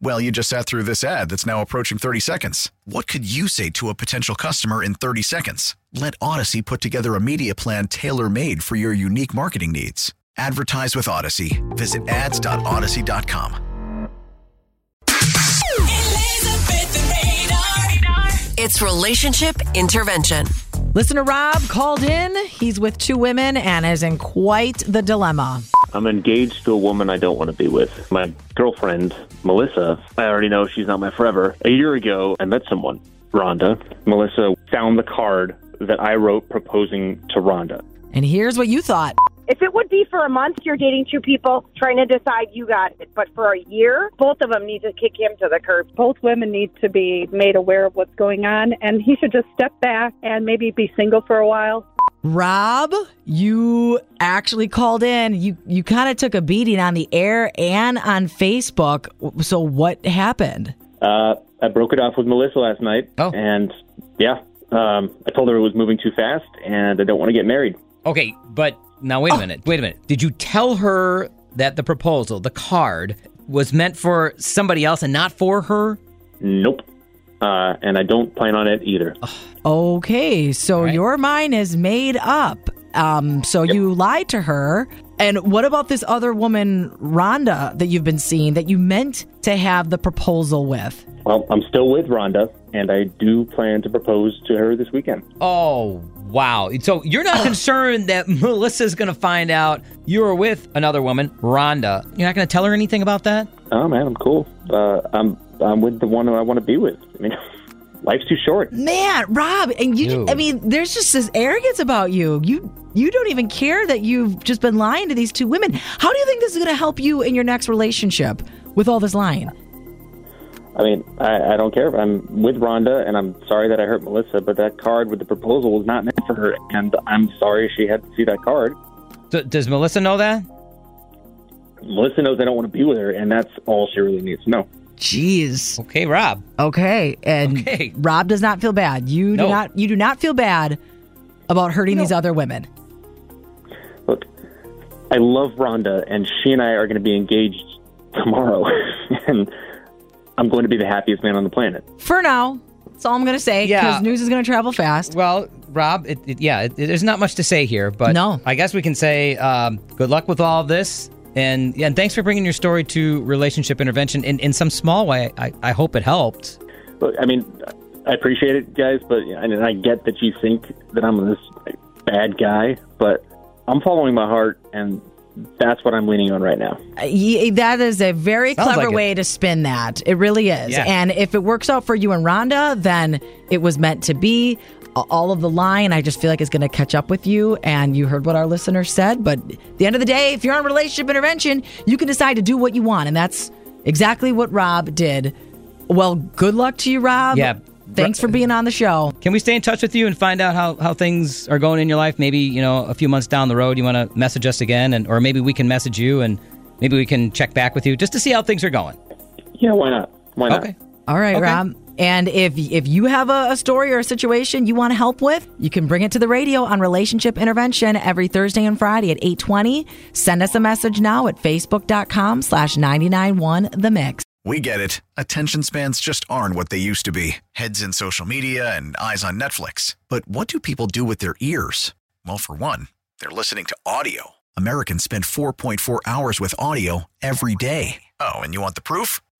Well, you just sat through this ad that's now approaching 30 seconds. What could you say to a potential customer in 30 seconds? Let Audacy put together a media plan tailor made for your unique marketing needs. Advertise with Audacy. Visit ads.audacy.com. It's relationship intervention. Listener Rob called in. He's with two women and is in quite the dilemma. I'm engaged to a woman I don't want to be with. My girlfriend, Melissa, I already know she's not my forever. A year ago, I met someone, Rhonda. Melissa found the card that I wrote proposing to Rhonda. And here's what you thought. If it would be for a month, you're dating two people trying to decide you got it. But for a year, both of them need to kick him to the curb. both women need to be made aware of what's going on, and he should just step back and maybe be single for a while. Rob, you actually called in. You you kind of took a beating on the air and on Facebook. So what happened? Uh, I broke it off with Melissa last night. Oh. And yeah, um, I told her it was moving too fast and I don't want to get married. Okay, but now wait a minute. Wait a minute. Did you tell her that the proposal, the card, was meant for somebody else and not for her? Nope. Uh, and I don't plan on it either. Okay, so Right. your mind is made up. Um, so you lied to her. And what about this other woman, Rhonda, that you've been seeing that you meant to have the proposal with? Well, I'm still with Rhonda, and I do plan to propose to her this weekend. Oh, wow. So you're not concerned that Melissa's going to find out you were with another woman, Rhonda. You're not going to tell her anything about that? Oh man, I'm cool. Uh, I'm I'm with the one who I want to be with. I mean, life's too short. Man, Rob, and you Dude. I mean, there's just this arrogance about you. You you don't even care that you've just been lying to these two women. How do you think this is going to help you in your next relationship with all this lying? I mean, I, I don't care. I'm with Rhonda, and I'm sorry that I hurt Melissa, but that card with the proposal was not meant for her, and I'm sorry she had to see that card. So, does Melissa know that? Melissa knows I don't want to be with her, and that's all she really needs to know. Jeez. Okay, Rob. Okay, and Okay. Rob does not feel bad. You do No. not you do not feel bad about hurting these other women. Look, I love Rhonda, and she and I are going to be engaged tomorrow, and I'm going to be the happiest man on the planet. For now, that's all I'm going to say Yeah. because news is going to travel fast. Well, Rob, it, it, yeah, it, there's not much to say here, but No. I guess we can say um, good luck with all of this. And, yeah, and thanks for bringing your story to relationship intervention in, in some small way. I, I hope it helped. Look, I mean, I appreciate it, guys, but and I get that you think that I'm this bad guy, but I'm following my heart, and that's what I'm leaning on right now. Uh, that is a very Sounds clever like it. way to spin that. It really is. Yeah. And if it works out for you and Rhonda, then it was meant to be. A- All of the line. I just feel like is going to catch up with you. And you heard what our listener said. But at the end of the day, if you're on relationship intervention, you can decide to do what you want. And that's exactly what Rob did. Well, good luck to you, Rob. Yeah. Thanks for being on the show. Can we stay in touch with you and find out how, how things are going in your life? Maybe, you know, a few months down the road, you want to message us again, and or maybe we can message you and maybe we can check back with you just to see how things are going. Yeah, why not? Why not? Okay. All right, Okay. Rob. And if if you have a, a story or a situation you want to help with, you can bring it to the radio on Relationship Intervention every Thursday and Friday at 820. Send us a message now at facebook.com slash 991 The Mix. We get it. Attention spans just aren't what they used to be heads in social media and eyes on Netflix. But what do people do with their ears? Well, for one, they're listening to audio. Americans spend 4.4 hours with audio every day. Oh, and you want the proof?